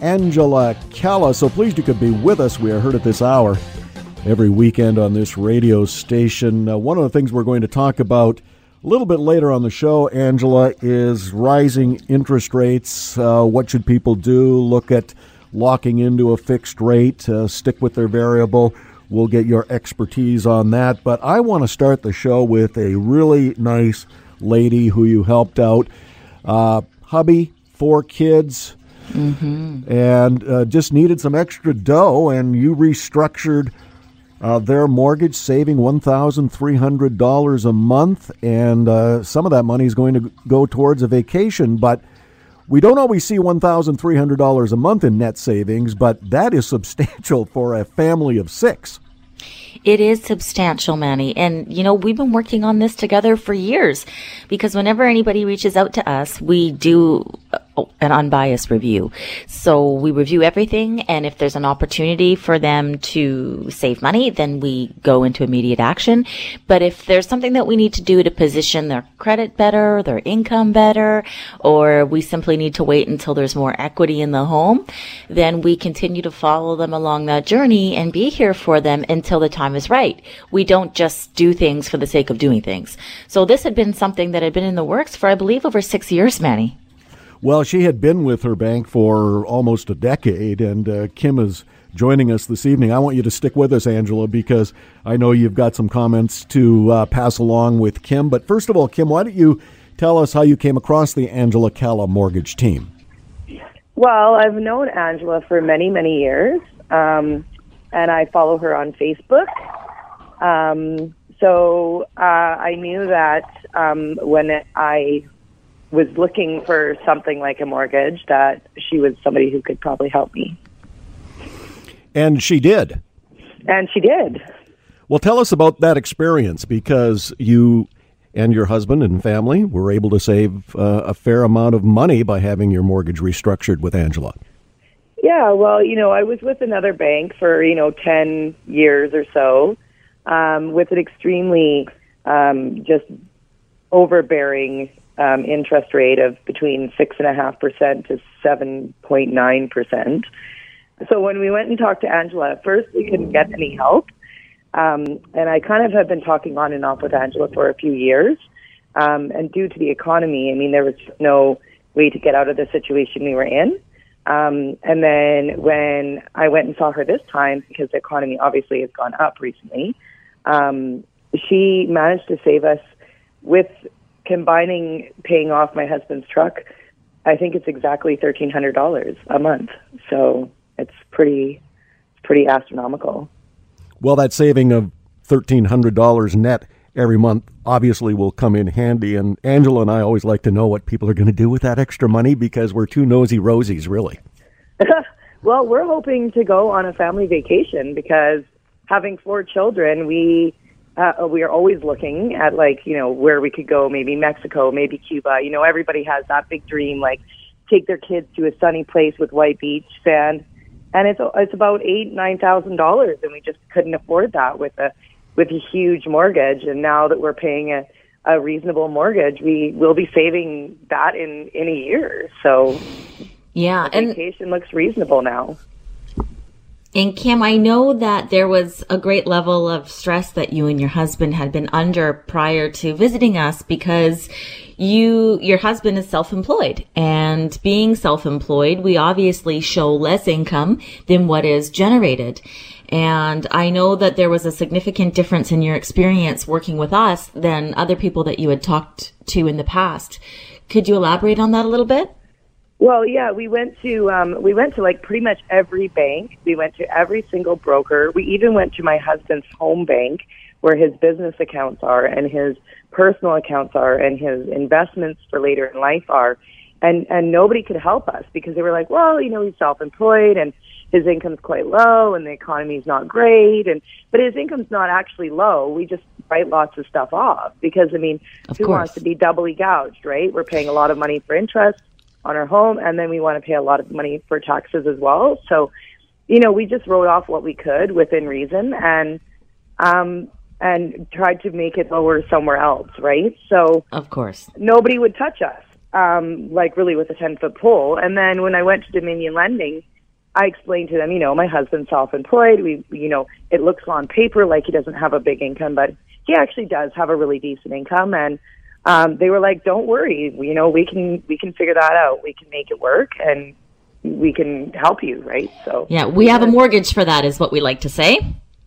Angela Calla. So pleased you could be with us. We are heard at this hour every weekend on this radio station. Uh, one of the things we're going to talk about a little bit later on the show, Angela, is rising interest rates. Uh, what should people do? Look at locking into a fixed rate, uh, stick with their variable. We'll get your expertise on that. But I want to start the show with a really nice lady who you helped out. Uh, hubby, four kids, mm-hmm. and uh, just needed some extra dough, and you restructured uh, their mortgage, saving one thousand three hundred dollars a month, and uh, some of that money is going to go towards a vacation, but. We don't always see $1,300 a month in net savings, but that is substantial for a family of six. It is substantial, Manny. And, you know, we've been working on this together for years because whenever anybody reaches out to us, we do an unbiased review. So we review everything, and if there's an opportunity for them to save money, then we go into immediate action. But if there's something that we need to do to position their credit better, their income better, or we simply need to wait until there's more equity in the home, then we continue to follow them along that journey and be here for them until the time is right. We don't just do things for the sake of doing things. So this had been something that had been in the works for, I believe, over six years, Manny. Well, she had been with her bank for almost a decade, and uh, Kim is joining us this evening. I want you to stick with us, Angela, because I know you've got some comments to uh, pass along with Kim. But first of all, Kim, why don't you tell us how you came across the Angela Calla mortgage team? Well, I've known Angela for many, many years, um, and I follow her on Facebook. Um, so uh, I knew that um, when I was looking for something like a mortgage that she was somebody who could probably help me. And she did. And she did. Well, tell us about that experience because you and your husband and family were able to save uh, a fair amount of money by having your mortgage restructured with Angela. Yeah, well, you know, I was with another bank for, you know, 10 years or so um, with an extremely um, just overbearing um, interest rate of between six and a half percent to seven point nine percent. So when we went and talked to Angela, at first we couldn't get any help, um, and I kind of have been talking on and off with Angela for a few years. Um, and due to the economy, I mean, there was no way to get out of the situation we were in. Um, and then when I went and saw her this time, because the economy obviously has gone up recently, um, she managed to save us with combining paying off my husband's truck, I think it's exactly thirteen hundred dollars a month. So it's pretty, pretty astronomical. Well, that saving of thirteen hundred dollars net every month obviously will come in handy. And Angela and I always like to know what people are going to do with that extra money because we're two nosy rosies, really. well, we're hoping to go on a family vacation because having four children, we uh, we are always looking at like you know where we could go maybe mexico maybe cuba. You know everybody has that big dream like take their kids to a sunny place with white beach sand. And it's it's about eight nine thousand dollars and we just couldn't afford that with a with a huge mortgage. And now that we're paying a a reasonable mortgage we will be saving that in in a year. So yeah and vacation looks reasonable now and Kim, I know that there was a great level of stress that you and your husband had been under prior to visiting us because you, your husband is self-employed and being self-employed, we obviously show less income than what is generated. And I know that there was a significant difference in your experience working with us than other people that you had talked to in the past. Could you elaborate on that a little bit? Well, yeah, we went to um, we went to like pretty much every bank. We went to every single broker. We even went to my husband's home bank, where his business accounts are and his personal accounts are and his investments for later in life are. And and nobody could help us because they were like, well, you know, he's self-employed and his income's quite low and the economy's not great and but his income's not actually low. We just write lots of stuff off because I mean, of who course. wants to be doubly gouged, right? We're paying a lot of money for interest on our home and then we want to pay a lot of money for taxes as well. So, you know, we just wrote off what we could within reason and um and tried to make it lower somewhere else, right? So Of course. nobody would touch us, um, like really with a 10 foot pole. And then when I went to Dominion Lending, I explained to them, you know, my husband's self employed. We, you know, it looks on paper like he doesn't have a big income, but he actually does have a really decent income. And um, they were like, don't worry, you know, we can, we can figure that out. We can make it work and we can help you, right? So, Yeah, we have a mortgage for that, is what we like to say.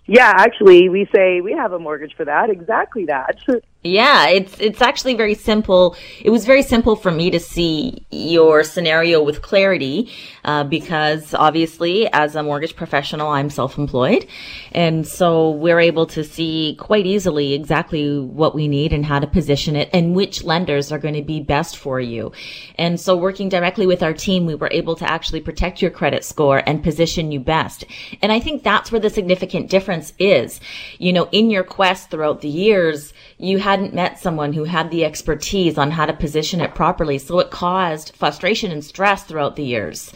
yeah, actually, we say we have a mortgage for that. Exactly that. Yeah, it's it's actually very simple. It was very simple for me to see your scenario with clarity, uh, because obviously, as a mortgage professional, I'm self-employed, and so we're able to see quite easily exactly what we need and how to position it, and which lenders are going to be best for you. And so, working directly with our team, we were able to actually protect your credit score and position you best. And I think that's where the significant difference is. You know, in your quest throughout the years, you hadn't met someone who had the expertise on how to position it properly. So it caused frustration and stress throughout the years.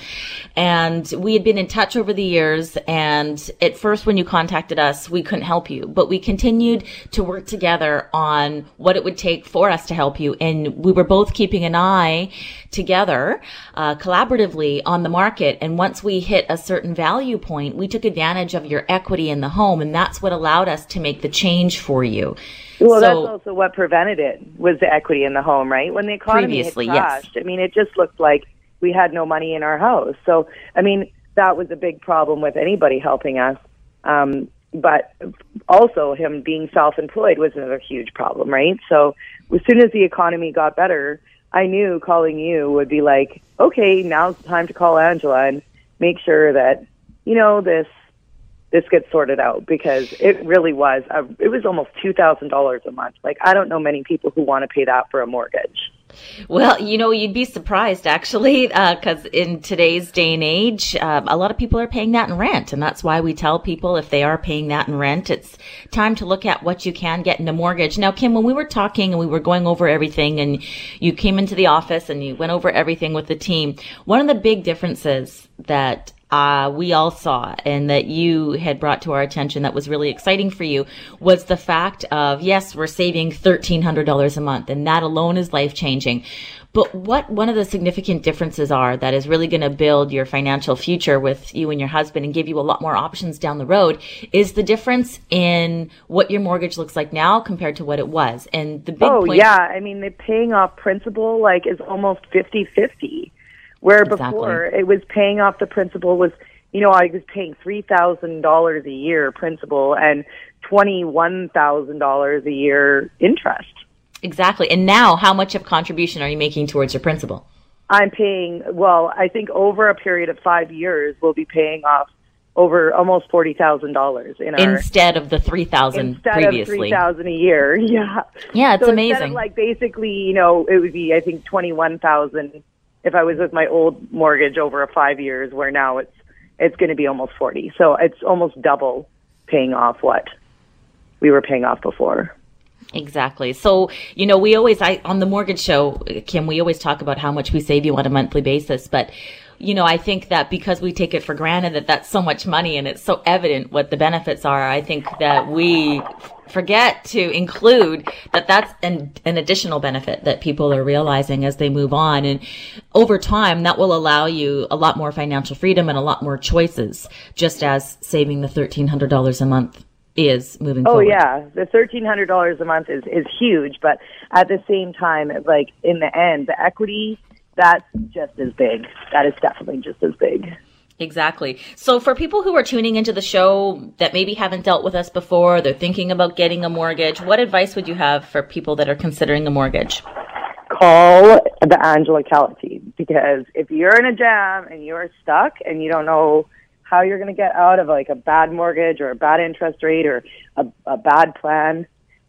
And we had been in touch over the years. And at first, when you contacted us, we couldn't help you, but we continued to work together on what it would take for us to help you. And we were both keeping an eye together, uh, collaboratively on the market. And once we hit a certain value point, we took advantage of your equity in the home. And that's what allowed us to make the change for you. Well, So- that's also what prevented it was the equity in the home, right? When the economy Previously, had yes. crashed, I mean, it just looked like we had no money in our house. So, I mean, that was a big problem with anybody helping us. Um, but also, him being self-employed was another huge problem, right? So, as soon as the economy got better, I knew calling you would be like, okay, now's the time to call Angela and make sure that you know this this gets sorted out because it really was a, it was almost two thousand dollars a month. Like I don't know many people who want to pay that for a mortgage. Well, you know, you'd be surprised actually, because in today's day and age, um, a lot of people are paying that in rent. And that's why we tell people if they are paying that in rent, it's time to look at what you can get in a mortgage. Now, Kim, when we were talking and we were going over everything and you came into the office and you went over everything with the team, one of the big differences that uh, we all saw and that you had brought to our attention that was really exciting for you was the fact of yes, we're saving $1,300 a month and that alone is life changing. But what one of the significant differences are that is really going to build your financial future with you and your husband and give you a lot more options down the road is the difference in what your mortgage looks like now compared to what it was. And the big Oh point yeah, I mean the paying off principal like is almost fifty fifty, where Exactly. before it was paying off the principal was you know I was paying three thousand dollars a year principal and twenty one thousand dollars a year interest. exactly. And now how much of contribution are you making towards your principal? I'm paying well, I think over a period of five years we'll be paying off over almost forty thousand dollars in our Instead of the 3000 instead previously. of three thousand a year. Yeah. Yeah, it's so amazing. like basically, you know, it would be I think twenty one thousand if I was with my old mortgage over a five years, where now it's it's going to be almost forty. So it's almost double paying off what we were paying off before. Exactly. So, you know, we always, I, on the mortgage show, Kim, we always talk about how much we save you on a monthly basis. But, you know, I think that because we take it for granted that that's so much money and it's so evident what the benefits are, I think that we forget to include that that's an, an additional benefit that people are realizing as they move on. And over time, that will allow you a lot more financial freedom and a lot more choices, just as saving the $1,300 a month is moving forward. Oh forward. yeah, the thirteen hundred dollars a month is is huge, but at the same time, like in the end, the equity that's just as big. That is definitely just as big. Exactly. So for people who are tuning into the show that maybe haven't dealt with us before, they're thinking about getting a mortgage, what advice would you have for people that are considering a mortgage? Call the Angela Calla team because if you're in a jam and you're stuck and you don't know how you're going to get out of like a bad mortgage or a bad interest rate or a, a bad plan,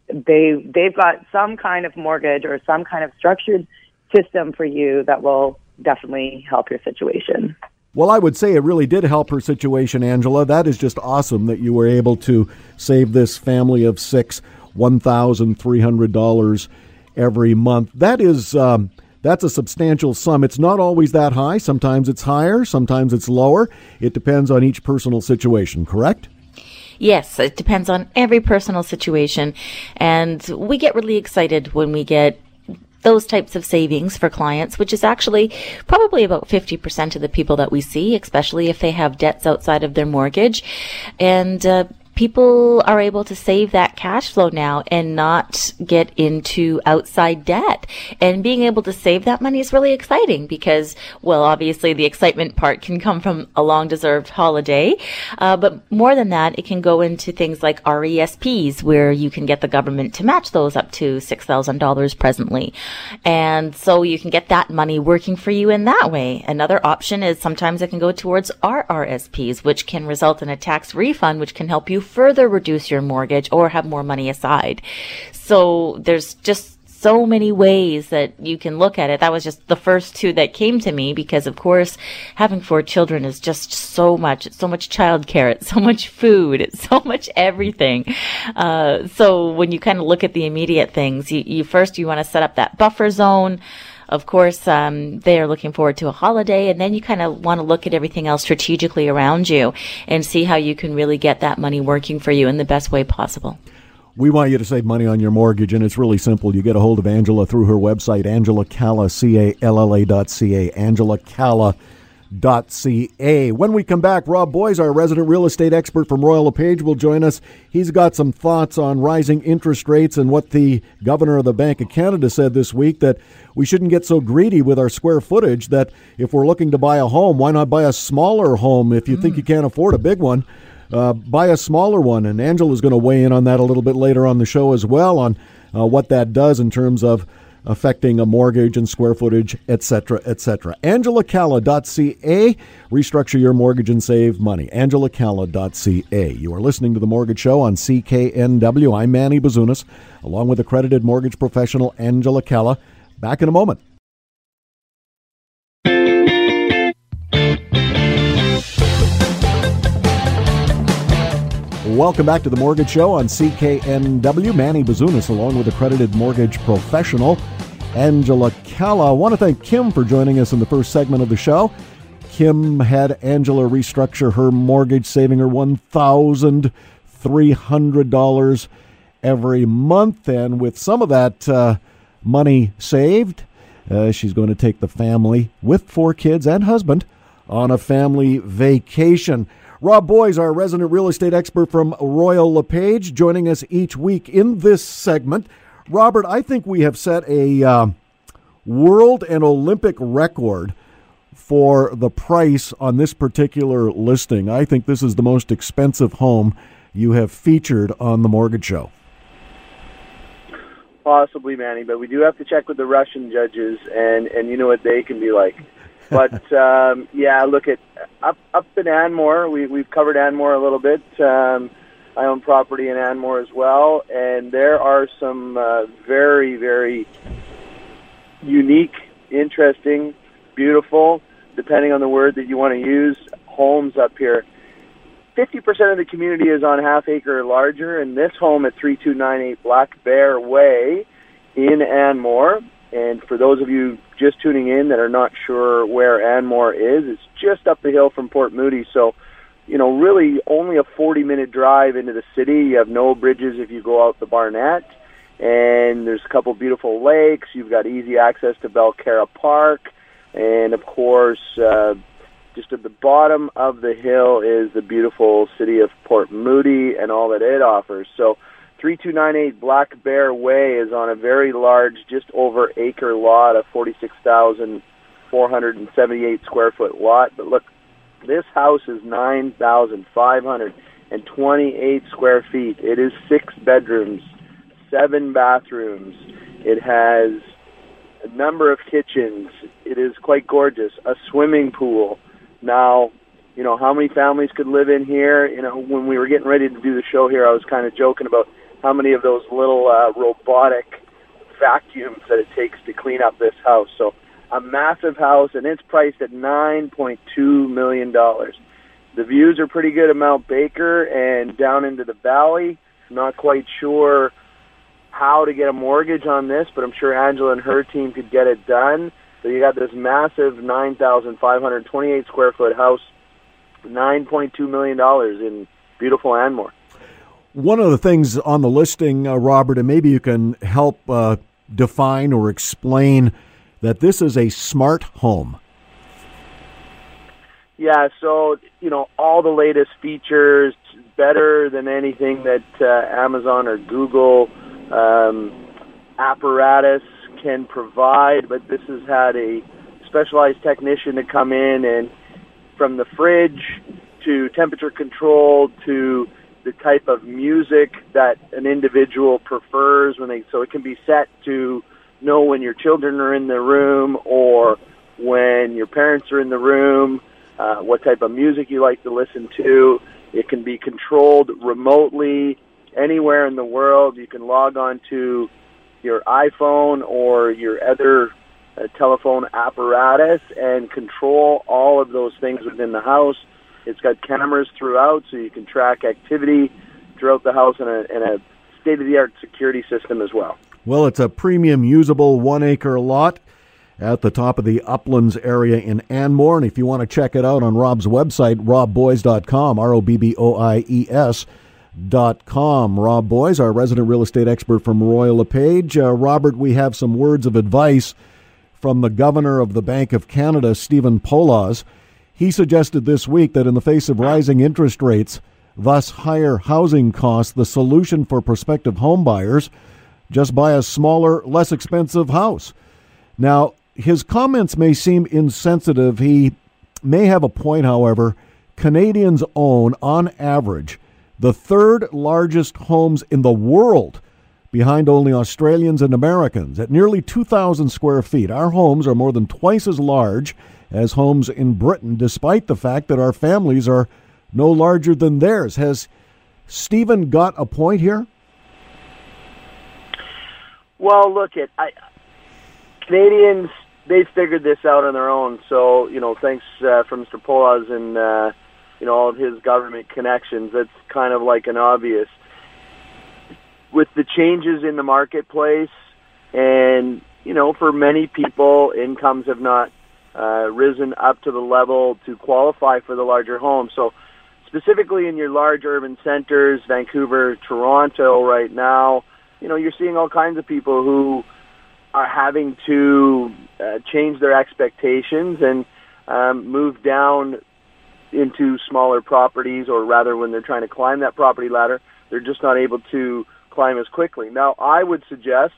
they they've got some kind of mortgage or some kind of structured system for you that will definitely help your situation. Well, I would say it really did help her situation, Angela. That is just awesome that you were able to save this family of six $1,300 every month. That is. Um, that's a substantial sum. It's not always that high. Sometimes it's higher, sometimes it's lower. It depends on each personal situation, correct? Yes, it depends on every personal situation. And we get really excited when we get those types of savings for clients, which is actually probably about 50% of the people that we see, especially if they have debts outside of their mortgage. And, uh, people are able to save that cash flow now and not get into outside debt. And being able to save that money is really exciting because, well, obviously the excitement part can come from a long deserved holiday. Uh, but more than that, it can go into things like RESPs where you can get the government to match those up to $6,000 presently. And so you can get that money working for you in that way. Another option is sometimes it can go towards RRSPs, which can result in a tax refund, which can help you further reduce your mortgage or have more money aside. So there's just so many ways that you can look at it. That was just the first two that came to me because of course having four children is just so much, so much childcare, it's so much food, it's so much everything. Uh, so when you kind of look at the immediate things, you, you first, you want to set up that buffer zone of course, um, they are looking forward to a holiday, and then you kind of want to look at everything else strategically around you and see how you can really get that money working for you in the best way possible. We want you to save money on your mortgage, and it's really simple. You get a hold of Angela through her website, Angela Calla, C-A-L-L-A dot C-A, Angela Calla ca. When we come back, Rob Boies, our resident real estate expert from Royal LePage, will join us. He's got some thoughts on rising interest rates and what the governor of the Bank of Canada said this week that we shouldn't get so greedy with our square footage that if we're looking to buy a home, why not buy a smaller home if you mm. think you can't afford a big one? Uh, buy a smaller one. And Angela's going to weigh in on that a little bit later on the show as well on uh, what that does in terms of affecting a mortgage and square footage, etc., etc. AngelaCalla.ca. Restructure your mortgage and save money. AngelaCalla.ca. You are listening to The Mortgage Show on CKNW. I'm Manny Bazunas, along with accredited mortgage professional Angela Calla. Back in a moment. Welcome back to the Mortgage Show on CKNW. Manny Bazunas, along with accredited mortgage professional Angela Calla. I want to thank Kim for joining us in the first segment of the show. Kim had Angela restructure her mortgage, saving her $1,300 every month. And with some of that uh, money saved, uh, she's going to take the family with four kids and husband on a family vacation. Rob Boies, our resident real estate expert from Royal LePage, joining us each week in this segment. Robert, I think we have set a uh, world and Olympic record for the price on this particular listing. I think this is the most expensive home you have featured on the Mortgage Show. Possibly, Manny, but we do have to check with the Russian judges, and and you know what they can be like. But um, yeah, look at up up in Anmore. We we've covered Anmore a little bit. Um, I own property in Anmore as well, and there are some uh, very, very unique, interesting, beautiful, depending on the word that you want to use, homes up here. 50% of the community is on half acre or larger, and this home at 3298 Black Bear Way in Anmore. And for those of you just tuning in that are not sure where Anmore is, it's just up the hill from Port Moody. So you know, really only a 40 minute drive into the city. You have no bridges if you go out the Barnet. And there's a couple beautiful lakes. You've got easy access to Belcarra Park. And of course, uh, just at the bottom of the hill is the beautiful city of Port Moody and all that it offers. So 3298 Black Bear Way is on a very large, just over acre lot, a 46,478 square foot lot. But look, this house is 9,528 square feet. It is six bedrooms, seven bathrooms. It has a number of kitchens. It is quite gorgeous. A swimming pool. Now, you know, how many families could live in here? You know, when we were getting ready to do the show here, I was kind of joking about how many of those little uh, robotic vacuums that it takes to clean up this house. So a massive house, and it's priced at $9.2 million. The views are pretty good at Mount Baker and down into the valley. Not quite sure how to get a mortgage on this, but I'm sure Angela and her team could get it done. So you got this massive 9,528 square foot house, $9.2 million in beautiful Anmore. One of the things on the listing, uh, Robert, and maybe you can help uh, define or explain that this is a smart home. Yeah, so you know all the latest features, better than anything that uh, Amazon or Google um, apparatus can provide. But this has had a specialized technician to come in and from the fridge to temperature control to the type of music that an individual prefers when they so it can be set to know when your children are in the room or when your parents are in the room, uh, what type of music you like to listen to. It can be controlled remotely anywhere in the world. You can log on to your iPhone or your other uh, telephone apparatus and control all of those things within the house. It's got cameras throughout, so you can track activity throughout the house and a, and a state of the art security system as well. Well, it's a premium usable one acre lot at the top of the Uplands area in Anmore. And if you want to check it out on Rob's website, robboies.com, R O B B O I E S. Dot com. Rob Boies, our resident real estate expert from Royal LePage. Uh, Robert, we have some words of advice from the governor of the Bank of Canada, Stephen Poloz. He suggested this week that in the face of rising interest rates, thus higher housing costs, the solution for prospective homebuyers just buy a smaller, less expensive house. Now, his comments may seem insensitive. He may have a point, however. Canadians own, on average, the third largest homes in the world, behind only Australians and Americans, at nearly 2,000 square feet. Our homes are more than twice as large as homes in Britain, despite the fact that our families are no larger than theirs. Has Stephen got a point here? Well, look at I, Canadians. They figured this out on their own. So you know, thanks uh, for Mr. Poloz and uh, you know all of his government connections. That's kind of like an obvious. With the changes in the marketplace, and you know, for many people, incomes have not uh, risen up to the level to qualify for the larger home. So, specifically in your large urban centers, Vancouver, Toronto, right now, you know, you're seeing all kinds of people who are having to uh, change their expectations and um, move down into smaller properties, or rather, when they're trying to climb that property ladder, they're just not able to climb as quickly. Now, I would suggest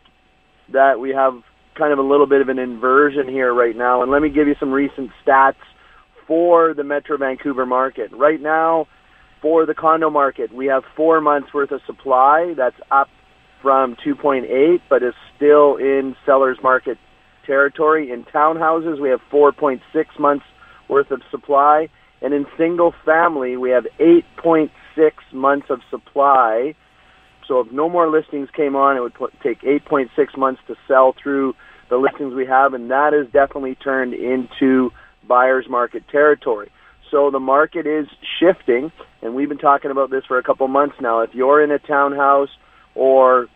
that we have kind of a little bit of an inversion here right now, and let me give you some recent stats for the Metro Vancouver market. Right now, for the condo market, we have four months worth of supply. That's up from 2.8, but is still in seller's market territory. In townhouses, we have 4.6 months worth of supply, and in single family, we have 8.6 months of supply. So if no more listings came on, it would take 8.6 months to sell through the listings we have, and that has definitely turned into buyer's market territory. So the market is shifting, and we've been talking about this for a couple months now. If you're in a townhouse or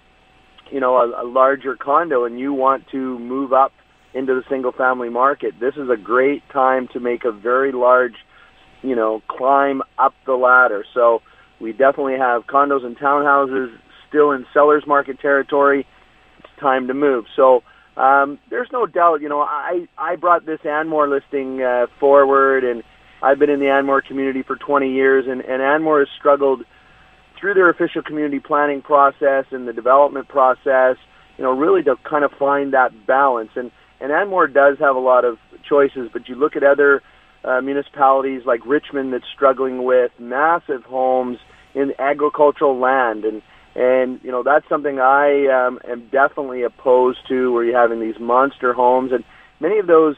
you know a, a larger condo and you want to move up into the single family market, this is a great time to make a very large, you know, climb up the ladder. So we definitely have condos and townhouses still in sellers market territory. It's time to move. So um, there's no doubt, you know, I I brought this Anmore listing uh, forward, and I've been in the Anmore community for 20 years, and, and Anmore has struggled through their official community planning process and the development process, you know, really to kind of find that balance. And and Anmore does have a lot of choices, but you look at other uh, municipalities like Richmond that's struggling with massive homes in agricultural land, and and you know that's something I um, am definitely opposed to, where you're having these monster homes, and many of those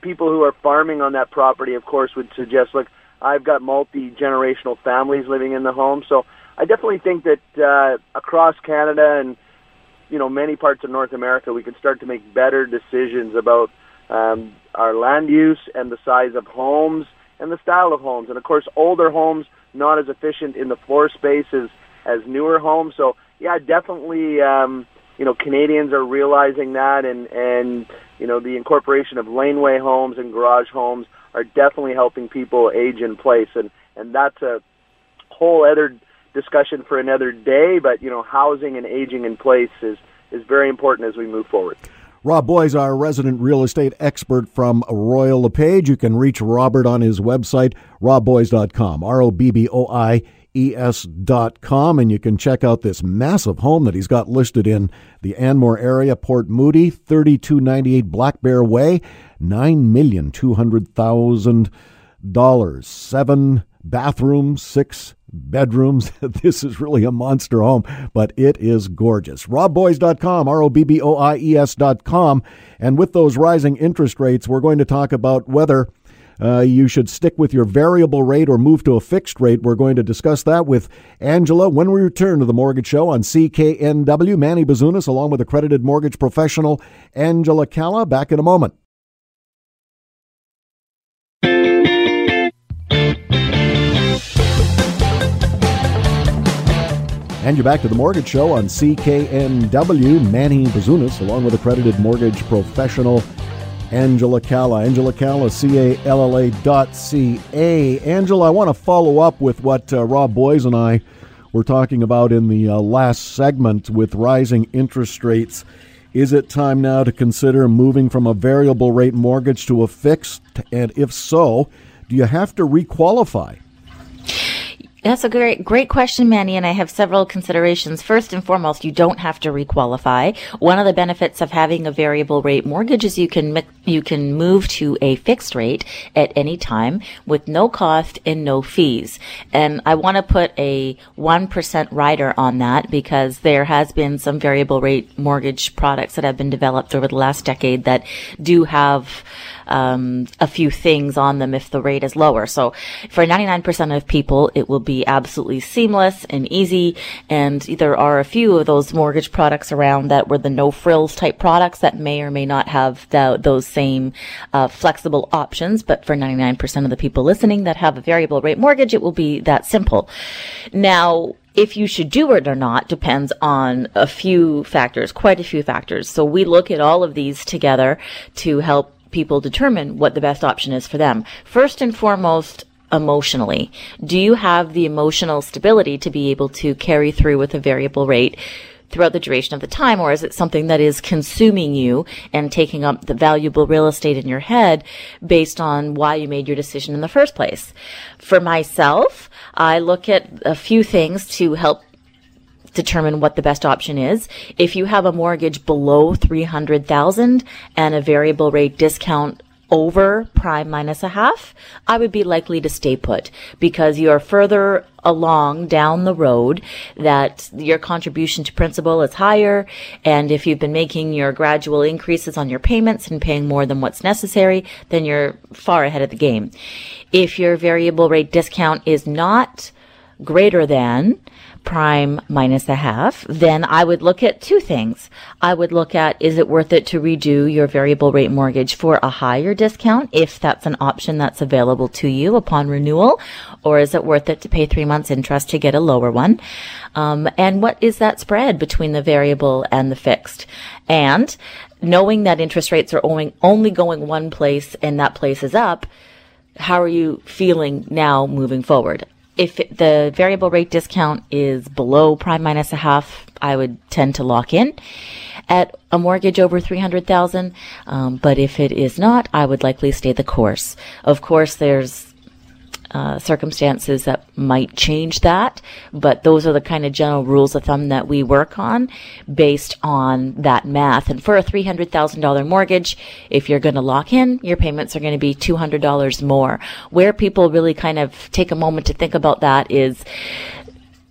people who are farming on that property, of course, would suggest, look, I've got multi generational families living in the home, so I definitely think that uh, across Canada and you know many parts of North America, we can start to make better decisions about um, our land use and the size of homes and the style of homes. And of course, older homes not as efficient in the floor space as, as newer homes. So yeah, definitely. Um, you know, Canadians are realizing that, and and you know, the incorporation of laneway homes and garage homes are definitely helping people age in place, and and that's a whole other discussion for another day. But you know, housing and aging in place is is very important as we move forward. Rob Boies, our resident real estate expert from Royal LePage. You can reach Robert on his website, robboies.com, R O B B O I es.com and you can check out this massive home that he's got listed in the Anmore area, Port Moody, 3298 Black Bear Way, $9,200,000. Seven bathrooms, six bedrooms. this is really a monster home, but it is gorgeous. RobBoies.com, R O B B O I E S.com. And with those rising interest rates, we're going to talk about whether uh, you should stick with your variable rate or move to a fixed rate. We're going to discuss that with Angela when we return to the Mortgage Show on CKNW. Manny Bazunas, along with accredited mortgage professional Angela Calla. Back in a moment. And you're back to the Mortgage Show on CKNW. Manny Bazunas, along with accredited mortgage professional Angela Calla. Angela Calla, C-A-L-L-A dot C-A. Angela, I want to follow up with what uh, Rob Boies and I were talking about in the uh, last segment with rising interest rates. Is it time now to consider moving from a variable rate mortgage to a fixed? And if so, do you have to requalify? That's a great, great question, Manny, and I have several considerations. First and foremost, you don't have to requalify. One of the benefits of having a variable rate mortgage is you can you can move to a fixed rate at any time with no cost and no fees. And I want to put a 1% rider on that because there has been some variable rate mortgage products that have been developed over the last decade that do have um, a few things on them if the rate is lower. So for 99% of people, it will be absolutely seamless and easy. And there are a few of those mortgage products around that were the no frills type products that may or may not have the, those same uh, flexible options. But for 99% of the people listening that have a variable rate mortgage, it will be that simple. Now, if you should do it or not depends on a few factors, quite a few factors. So we look at all of these together to help people determine what the best option is for them. First and foremost, emotionally. Do you have the emotional stability to be able to carry through with a variable rate? throughout the duration of the time, or is it something that is consuming you and taking up the valuable real estate in your head based on why you made your decision in the first place? For myself, I look at a few things to help determine what the best option is. If you have a mortgage below 300,000 and a variable rate discount over prime minus a half, I would be likely to stay put because you're further along down the road that your contribution to principal is higher. And if you've been making your gradual increases on your payments and paying more than what's necessary, then you're far ahead of the game. If your variable rate discount is not greater than prime minus a half, then I would look at two things. I would look at is it worth it to redo your variable rate mortgage for a higher discount if that's an option that's available to you upon renewal, or is it worth it to pay three months interest to get a lower one? Um, and what is that spread between the variable and the fixed? And knowing that interest rates are only, only going one place and that place is up, how are you feeling now moving forward? If the variable rate discount is below prime minus a half, I would tend to lock in at a mortgage over 300,000. Um, but if it is not, I would likely stay the course. Of course, there's uh, circumstances that might change that, but those are the kind of general rules of thumb that we work on based on that math. And for a $300,000 mortgage, if you're going to lock in, your payments are going to be $200 more. Where people really kind of take a moment to think about that is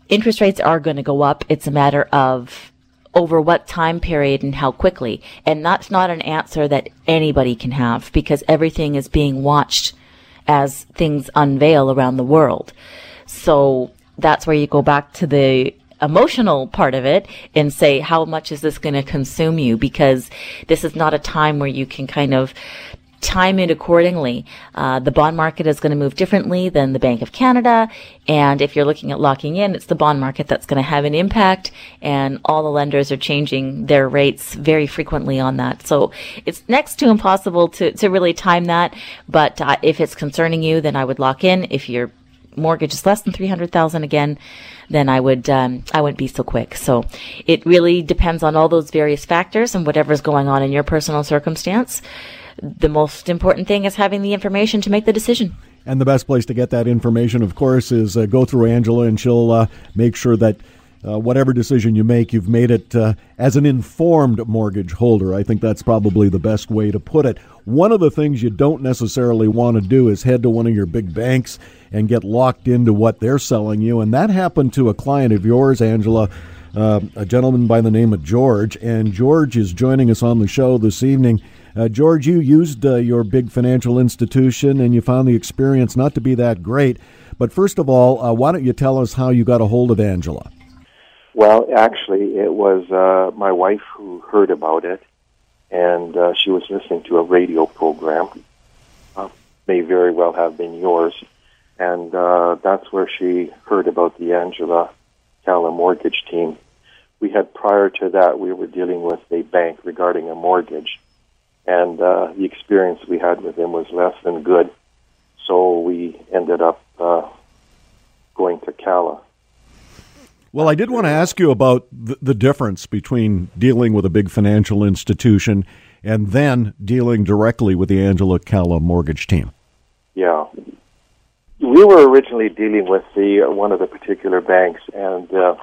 interest rates are going to go up. It's a matter of over what time period and how quickly. And that's not an answer that anybody can have because everything is being watched as things unveil around the world. So that's where you go back to the emotional part of it and say, how much is this going to consume you? Because this is not a time where you can kind of time it accordingly. Uh, the bond market is going to move differently than the Bank of Canada. And if you're looking at locking in, it's the bond market that's going to have an impact. And all the lenders are changing their rates very frequently on that. So it's next to impossible to, to really time that. But uh, if it's concerning you, then I would lock in. If your mortgage is less than 300,000 again, then I would um, I wouldn't be so quick. So it really depends on all those various factors and whatever's going on in your personal circumstance. The most important thing is having the information to make the decision. And the best place to get that information, of course, is uh, go through Angela, and she'll uh, make sure that uh, whatever decision you make, you've made it uh, as an informed mortgage holder. I think that's probably the best way to put it. One of the things you don't necessarily want to do is head to one of your big banks and get locked into what they're selling you. And that happened to a client of yours, Angela, uh, a gentleman by the name of George. And George is joining us on the show this evening. Uh, George, you used uh, your big financial institution and you found the experience not to be that great. But first of all, uh, why don't you tell us how you got a hold of Angela? Well, actually, it was uh, my wife who heard about it, and uh, she was listening to a radio program. Uh, may very well have been yours, and that's where she heard about the Angela Calla mortgage team. We had prior to that, we were dealing with a bank regarding a mortgage, and uh, the experience we had with them was less than good. So we ended up uh, going to Calla well, I did want to ask you about the, the, difference between dealing with a big financial institution and then dealing directly with the Angela Calla mortgage team. Yeah. We were originally dealing with the uh, one of the particular banks, and uh,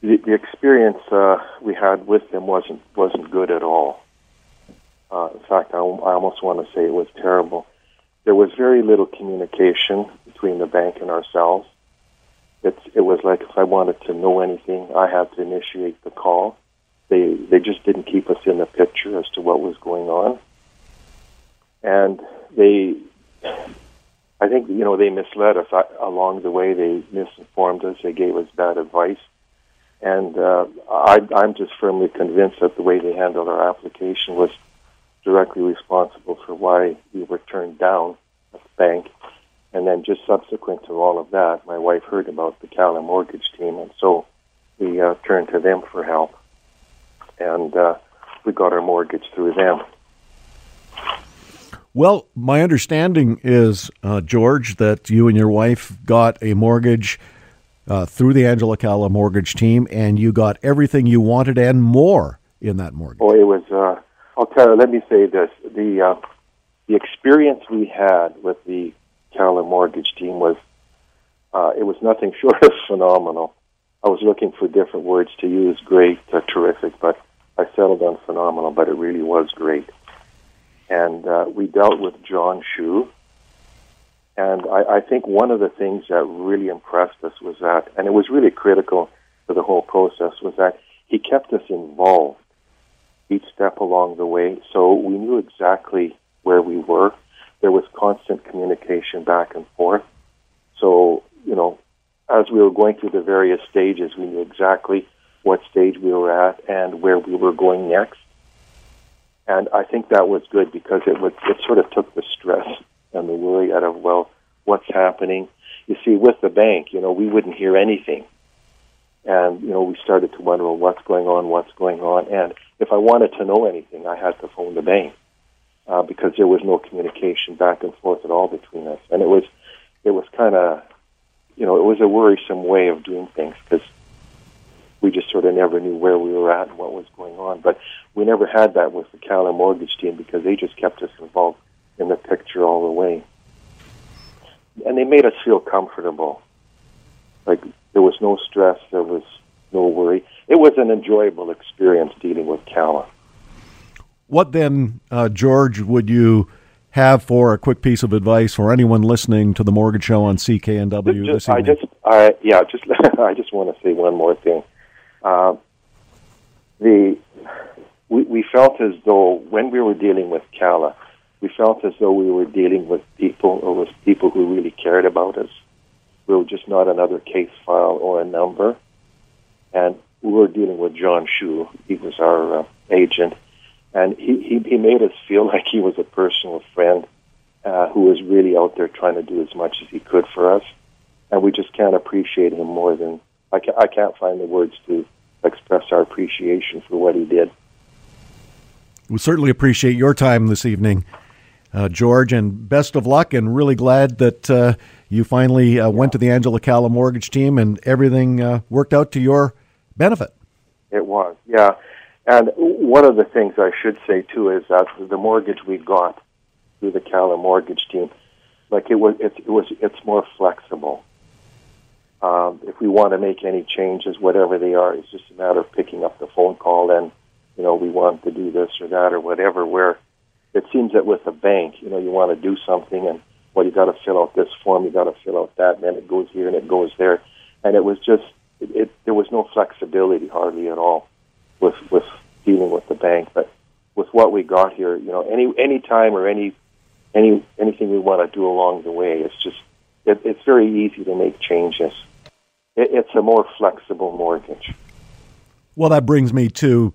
the, the, experience uh, we had with them wasn't wasn't good at all. Uh, in fact, I, I almost want to say it was terrible. There was very little communication between the bank and ourselves it's, it was like if I wanted to know anything, I had to initiate the call. They they just didn't keep us in the picture as to what was going on, and they, I think you know they misled us I, along the way. They misinformed us. They gave us bad advice, and uh, I, I'm just firmly convinced that the way they handled our application was directly responsible for why we were turned down as a bank and then just subsequent to all of that, my wife heard about the Calla mortgage team, and so we uh, turned to them for help, and uh, we got our mortgage through them. Well, my understanding is, uh, George, that you and your wife got a mortgage uh, through the Angela Calla mortgage team, and you got everything you wanted and more in that mortgage. Oh, it was. Tell you. Let me say this: the uh, the experience we had with the Calla mortgage team was uh, it was nothing short of phenomenal. I was looking for different words to use, great, uh, terrific, but I settled on phenomenal, but it really was great. And uh, we dealt with John Shu. And I, I think one of the things that really impressed us was that, and it was really critical for the whole process, was that he kept us involved each step along the way. So we knew exactly where we were there was constant communication back and forth. So, you know, as we were going through the various stages, we knew exactly what stage we were at and where we were going next. And I think that was good because it would it sort of took the stress and the worry out of well, what's happening. You see, with the bank, you know, we wouldn't hear anything. And, you know, we started to wonder, well, what's going on, what's going on. And if I wanted to know anything, I had to phone the bank uh, because there was no communication back and forth at all between us, and it was it was kind of you know it was a worrisome way of doing things because we just sort of never knew where we were at and what was going on. But we never had that with the Calla mortgage team because they just kept us involved in the picture all the way, and they made us feel comfortable. Like there was no stress, there was no worry. It was an enjoyable experience dealing with Calla. What then, uh, George, would you have for a quick piece of advice for anyone listening to the Mortgage Show on CKNW just, this evening? I just, I, yeah, just I just want to say one more thing. Uh, the we, we felt as though when we were dealing with Calla, we felt as though we were dealing with people or with people who really cared about us. We were just not another case file or a number. and we were dealing with John Shu. He was our uh, agent, and he, he he made us feel like he was a personal friend uh, who was really out there trying to do as much as he could for us, and we just can't appreciate him more than I, ca- I can't find the words to express our appreciation for what he did. We certainly appreciate your time this evening, uh, George, and best of luck. And really glad that uh, you finally uh, went to the Angela Calla mortgage team and everything uh, worked out to your benefit. It was, yeah. And one of the things I should say too is that the mortgage we got through the Calla mortgage team, like it was, it, it was, it's more flexible. Um, if we want to make any changes, whatever they are, it's just a matter of picking up the phone call and, you know, we want to do this or that or whatever. Where it seems that with a bank, you know, you want to do something and well, you got to fill out this form, you got to fill out that, and then it goes here and it goes there, and it was just it, it there was no flexibility hardly at all with with dealing with the bank. But with what we got here, you know, any any time or any any anything we want to do along the way, it's just it, it's very easy to make changes. It, it's a more flexible mortgage. Well, that brings me to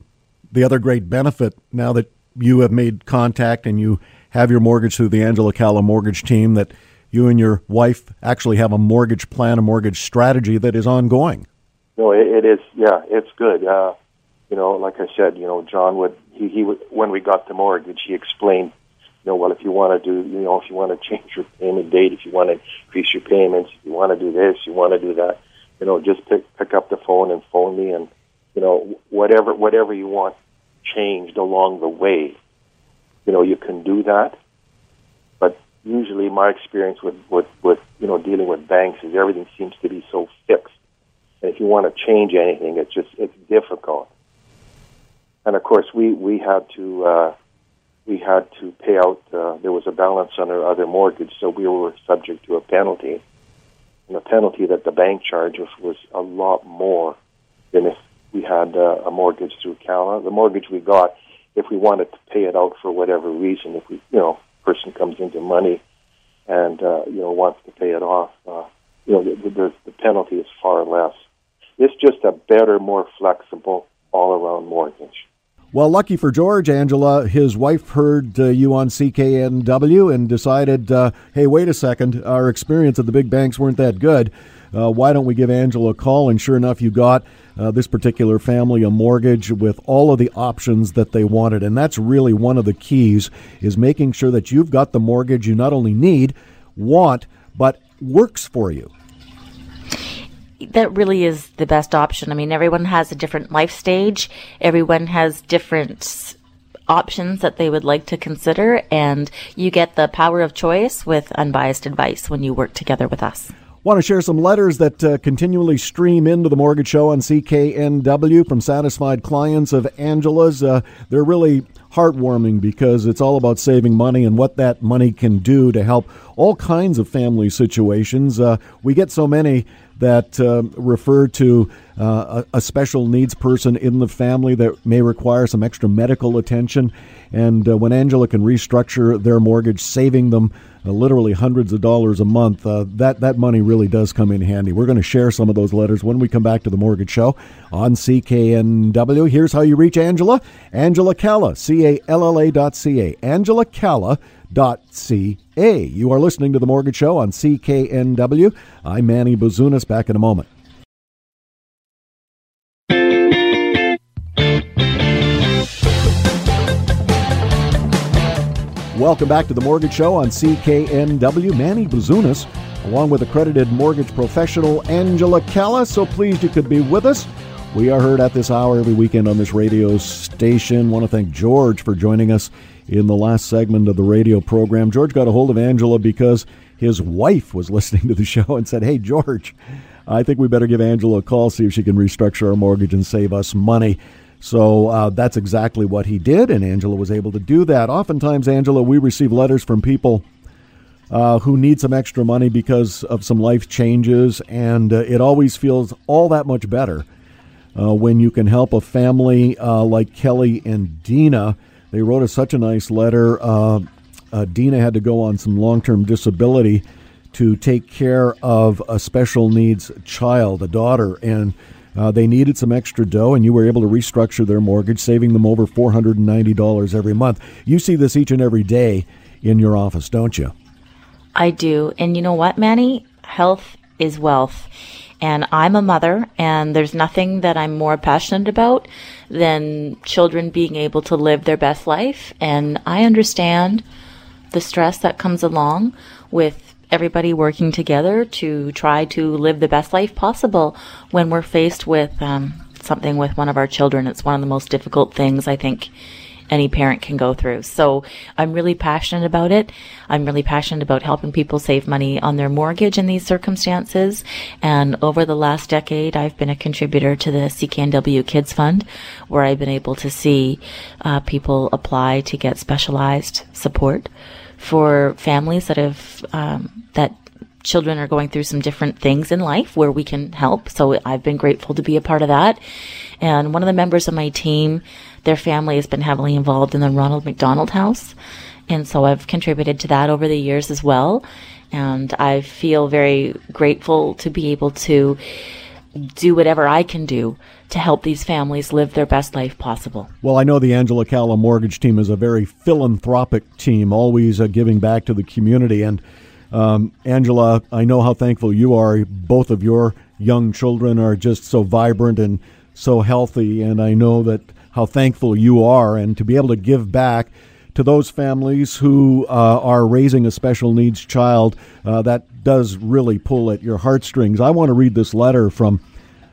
the other great benefit now that you have made contact and you have your mortgage through the Angela Calla mortgage team that you and your wife actually have a mortgage plan, a mortgage strategy that is ongoing. No, it, it is. Yeah, it's good. Uh, you know, like I said, you know, John would he he would when we got the mortgage, he explained, you know, well, if you want to do, you know, if you want to change your payment date, if you want to increase your payments, if you want to do this, you want to do that, you know, just pick pick up the phone and phone me, and you know, whatever whatever you want changed along the way, you know, you can do that. But usually, my experience with with with you know dealing with banks is everything seems to be so fixed, and if you want to change anything, it's just it's difficult. And of course, we we had to. Uh, we had to pay out. Uh, there was a balance on our other mortgage, so we were subject to a penalty. And the penalty that the bank charged was a lot more than if we had uh, a mortgage through Calla. The mortgage we got, if we wanted to pay it out for whatever reason, if we, you know, person comes into money and uh, you know wants to pay it off, uh, you know, the, the, the penalty is far less. It's just a better, more flexible, all-around mortgage. Well, lucky for George, Angela, his wife heard uh, you on CKNW and decided, uh, hey, wait a second, our experience at the big banks weren't that good. Uh, why don't we give Angela a call? And sure enough, you got uh, this particular family a mortgage with all of the options that they wanted. And that's really one of the keys is making sure that you've got the mortgage you not only need, want, but works for you that really is the best option. I mean, everyone has a different life stage. Everyone has different options that they would like to consider, and you get the power of choice with unbiased advice when you work together with us. Want to share some letters that uh, continually stream into the Mortgage Show on CKNW from satisfied clients of Angela's. Uh, they're really heartwarming because it's all about saving money and what that money can do to help all kinds of family situations. Uh, we get so many that uh, refer to uh, a, a, special needs person in the family that may require some extra medical attention. And uh, when Angela can restructure their mortgage, saving them uh, literally hundreds of dollars a month, uh, that, that money really does come in handy. We're going to share some of those letters when we come back to the Mortgage Show on CKNW. Here's how you reach Angela Angela Calla, C A L L A dot C A. Angela Calla ca. You are listening to The Mortgage Show on CKNW. I'm Manny Bazunas. Back in a moment. Welcome back to The Mortgage Show on CKNW. Manny Bazunas, along with accredited mortgage professional Angela Calla. So pleased you could be with us. We are heard at this hour every weekend on this radio station. Want to thank George for joining us in the last segment of the radio program. George got a hold of Angela because his wife was listening to the show and said, Hey, George, I think we better give Angela a call, see if she can restructure our mortgage and save us money. So uh, that's exactly what he did, and Angela was able to do that. Oftentimes, Angela, we receive letters from people uh, who need some extra money because of some life changes, and uh, it always feels all that much better uh, when you can help a family uh, like Kelly and Dina they wrote us such a nice letter. Uh, Dina had to go on some long term disability to take care of a special needs child, a daughter, and Uh, they needed some extra dough, and you were able to restructure their mortgage, saving them over $490 every month. You see this each and every day in your office, don't you? I do. And you know what, Manny? Health is wealth. And I'm a mother, and there's nothing that I'm more passionate about than children being able to live their best life. And I understand the stress that comes along with everybody working together to try to live the best life possible when we're faced with um, something with one of our children. It's one of the most difficult things I think any parent can go through. So I'm really passionate about it. I'm really passionate about helping people save money on their mortgage in these circumstances. And over the last decade, I've been a contributor to the CKNW Kids Fund, where I've been able to see uh, people apply to get specialized support for families that have um, that children are going through some different things in life where we can help. So I've been grateful to be a part of that. And one of the members of my team, their family has been heavily involved in the Ronald McDonald House. And so I've contributed to that over the years as well. And I feel very grateful to be able to do whatever I can do to help these families live their best life possible. Well, I know the Angela Calla Mortgage Team is a very philanthropic team, always uh, giving back to the community. And um, Angela, I know how thankful you are. Both of your young children are just so vibrant and so healthy, and I know that how thankful you are, and to be able to give back to those families who uh, are raising a special needs child, uh, that does really pull at your heartstrings. I want to read this letter from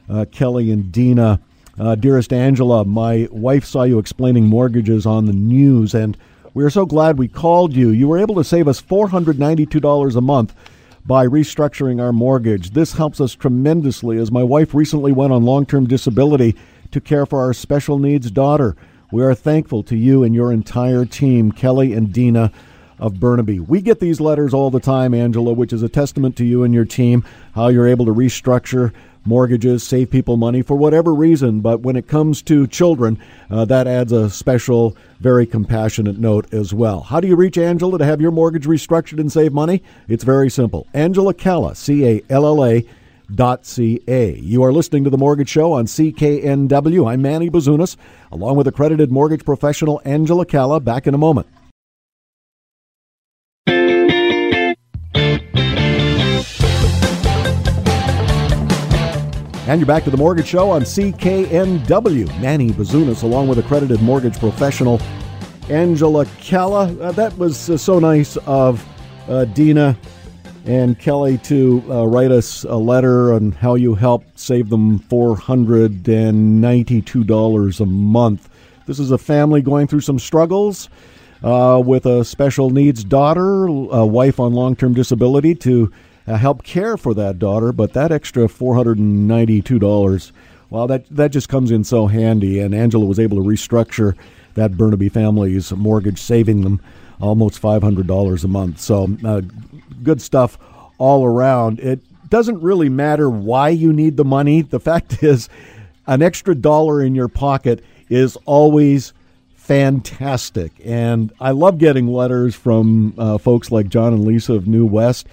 uh, Kelly and Dina. Uh, dearest Angela, my wife saw you explaining mortgages on the news, and we are so glad we called you. You were able to save us $492 a month by restructuring our mortgage. This helps us tremendously as my wife recently went on long term disability to care for our special needs daughter. We are thankful to you and your entire team, Kelly and Dina of Burnaby. We get these letters all the time, Angela, which is a testament to you and your team, how you're able to restructure mortgages, save people money for whatever reason. But when it comes to children, uh, that adds a special, very compassionate note as well. How do you reach Angela to have your mortgage restructured and save money? It's very simple. Angela Calla, C A L L A. Dot ca. You are listening to the Mortgage Show on CKNW. I'm Manny Bazunas, along with accredited mortgage professional Angela Calla. Back in a moment. And you're back to the Mortgage Show on CKNW. Manny Bazunas, along with accredited mortgage professional Angela Calla. Uh, that was uh, so nice of uh, Dina and Kelly to uh, write us a letter on how you helped save them $492 a month. This is a family going through some struggles uh, with a special needs daughter, a wife on long term disability to uh, help care for that daughter, but that extra $492, well, that, that just comes in so handy. And Angela was able to restructure that Burnaby family's mortgage, saving them almost $500 a month. So, uh, good stuff all around. It doesn't really matter why you need the money. The fact is, an extra dollar in your pocket is always fantastic. And I love getting letters from uh, folks like John and Lisa of New West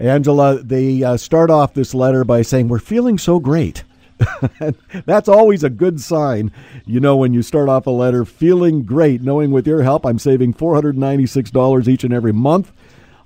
Angela, they uh, start off this letter by saying, We're feeling so great. That's always a good sign, you know, when you start off a letter feeling great, knowing with your help I'm saving $496 each and every month.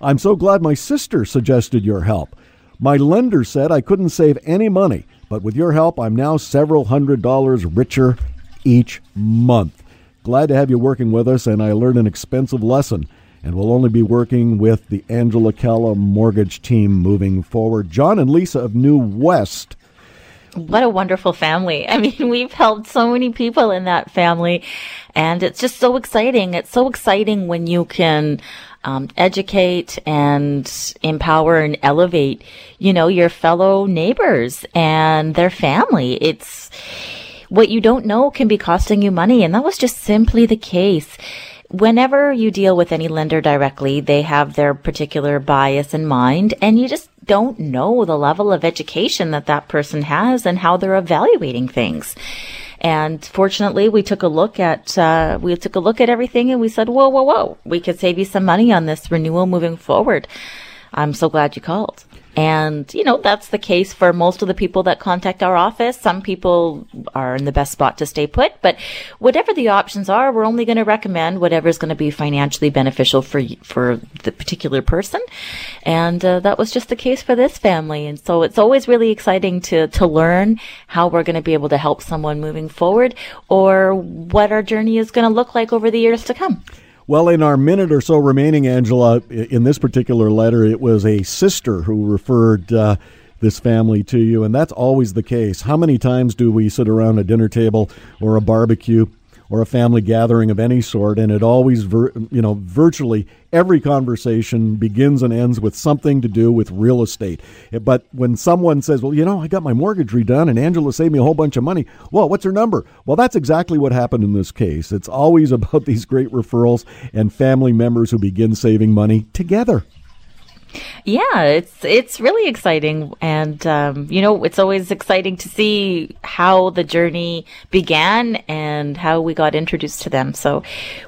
I'm so glad my sister suggested your help. My lender said I couldn't save any money, but with your help, I'm now several hundred dollars richer each month. Glad to have you working with us, and I learned an expensive lesson and we'll only be working with the Angela Calla mortgage team moving forward. John and Lisa of New West. What a wonderful family. I mean, we've helped so many people in that family, and it's just so exciting. It's so exciting when you can um, educate and empower and elevate, you know, your fellow neighbors and their family. It's what you don't know can be costing you money, and that was just simply the case whenever you deal with any lender directly, they have their particular bias in mind and you just don't know the level of education that that person has and how they're evaluating things. And fortunately, we took a look at uh, we took a look at everything, and we said, "Whoa, whoa, whoa! We could save you some money on this renewal moving forward." I'm so glad you called. And, you know, that's the case for most of the people that contact our office. Some people are in the best spot to stay put, but whatever the options are, we're only going to recommend whatever is going to be financially beneficial for, for the particular person. And uh, that was just the case for this family. And so it's always really exciting to, to learn how we're going to be able to help someone moving forward or what our journey is going to look like over the years to come. Well, in our minute or so remaining, Angela, in this particular letter, it was a sister who referred uh, this family to you, and that's always the case. How many times do we sit around a dinner table or a barbecue or a family gathering of any sort, and it always, vir- you know, virtually every conversation begins and ends with something to do with real estate. But when someone says, "Well, you know, I got my mortgage redone, and Angela saved me a whole bunch of money," well, what's her number? Well, that's exactly what happened in this case. It's always about these great referrals and family members who begin saving money together. Yeah, it's it's really exciting, and um, you know, it's always exciting to see how the journey began and how we got introduced to them. So,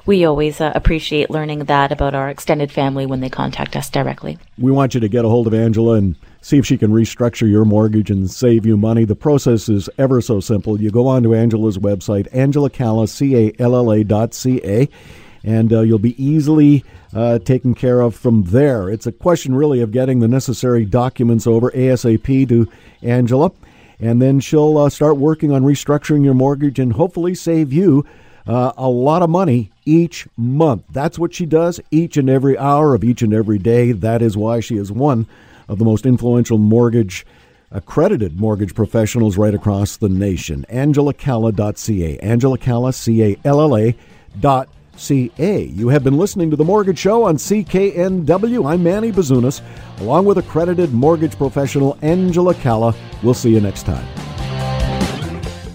we always uh, appreciate learning that about our extended family when they contact us directly. We want you to get a hold of Angela and see if she can restructure your mortgage and save you money. The process is ever so simple. You go on to Angela's website, angelacalla, C-A-L-L-A dot C-A, and uh, you'll be easily uh, taken care of from there. It's a question, really, of getting the necessary documents over ASAP to Angela, and then she'll uh, start working on restructuring your mortgage and hopefully save you uh, a lot of money each month. That's what she does each and every hour of each and every day. That is why she is one of the most influential mortgage accredited mortgage professionals right across the nation. AngelaCalla.ca. Angela Calla, dot CA. You have been listening to The Mortgage Show on CKNW. I'm Manny Bazunas, along with accredited mortgage professional Angela Calla. We'll see you next time.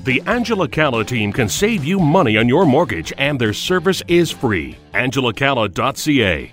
The Angela Calla team can save you money on your mortgage, and their service is free. AngelaCalla.ca.